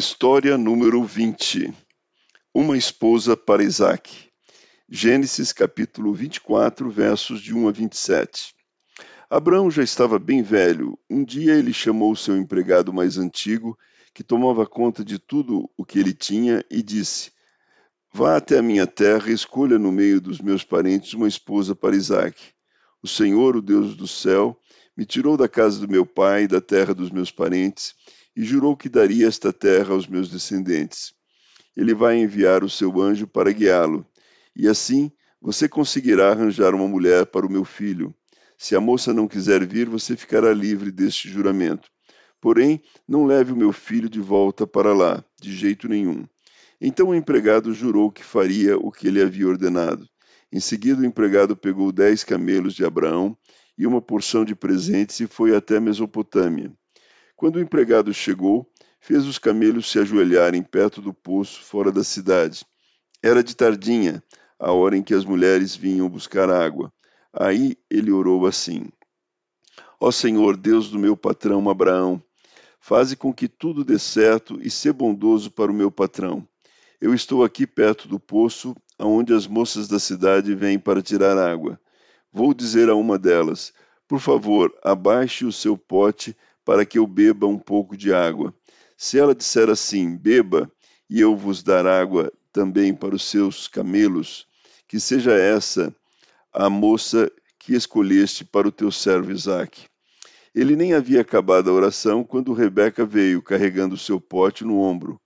História número 20 Uma esposa para Isaac. Gênesis capítulo 24, versos de 1 a 27. Abraão já estava bem velho. Um dia ele chamou seu empregado mais antigo, que tomava conta de tudo o que ele tinha, e disse: Vá até a minha terra e escolha no meio dos meus parentes uma esposa para Isaac. O Senhor, o Deus do céu, me tirou da casa do meu pai e da terra dos meus parentes e jurou que daria esta terra aos meus descendentes. Ele vai enviar o seu anjo para guiá-lo, e assim você conseguirá arranjar uma mulher para o meu filho. Se a moça não quiser vir, você ficará livre deste juramento. Porém, não leve o meu filho de volta para lá, de jeito nenhum. Então o empregado jurou que faria o que ele havia ordenado. Em seguida, o empregado pegou dez camelos de Abraão e uma porção de presentes e foi até Mesopotâmia. Quando o empregado chegou, fez os camelos se ajoelharem perto do poço fora da cidade. Era de tardinha, a hora em que as mulheres vinham buscar água. Aí ele orou assim: Ó Senhor, Deus do meu patrão Abraão, faze com que tudo dê certo e sê bondoso para o meu patrão. Eu estou aqui perto do poço, aonde as moças da cidade vêm para tirar água. Vou dizer a uma delas: Por favor, abaixe o seu pote para que eu beba um pouco de água. Se ela disser assim: Beba, e eu vos dar água também para os seus camelos, que seja essa a moça que escolheste para o teu servo Isaque. Ele nem havia acabado a oração quando Rebeca veio, carregando o seu pote no ombro.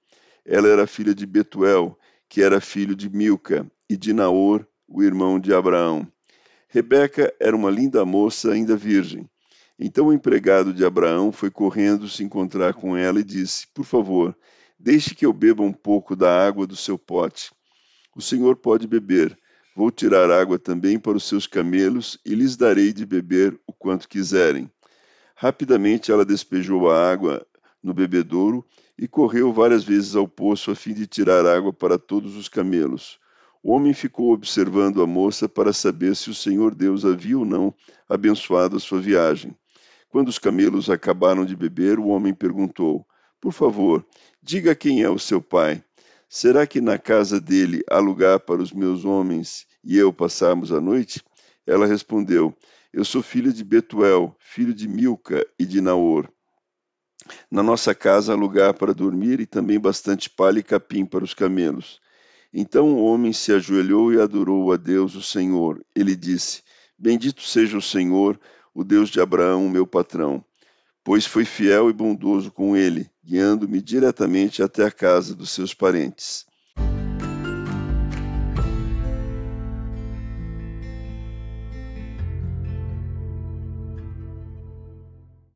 Ela era filha de Betuel, que era filho de Milca, e de Naor, o irmão de Abraão. Rebeca era uma linda moça, ainda virgem. Então o empregado de Abraão foi correndo se encontrar com ela e disse: Por favor, deixe que eu beba um pouco da água do seu pote. O senhor pode beber. Vou tirar água também para os seus camelos e lhes darei de beber o quanto quiserem. Rapidamente ela despejou a água no bebedouro e correu várias vezes ao poço a fim de tirar água para todos os camelos. O homem ficou observando a moça para saber se o Senhor Deus havia ou não abençoado a sua viagem. Quando os camelos acabaram de beber, o homem perguntou: Por favor, diga quem é o seu pai. Será que na casa dele há lugar para os meus homens e eu passarmos a noite? Ela respondeu: Eu sou filha de Betuel, filho de Milca e de Naor. Na nossa casa há lugar para dormir e também bastante palha e capim para os camelos. Então o homem se ajoelhou e adorou a Deus, o Senhor. Ele disse: Bendito seja o Senhor, o Deus de Abraão, meu patrão, pois foi fiel e bondoso com ele, guiando-me diretamente até a casa dos seus parentes.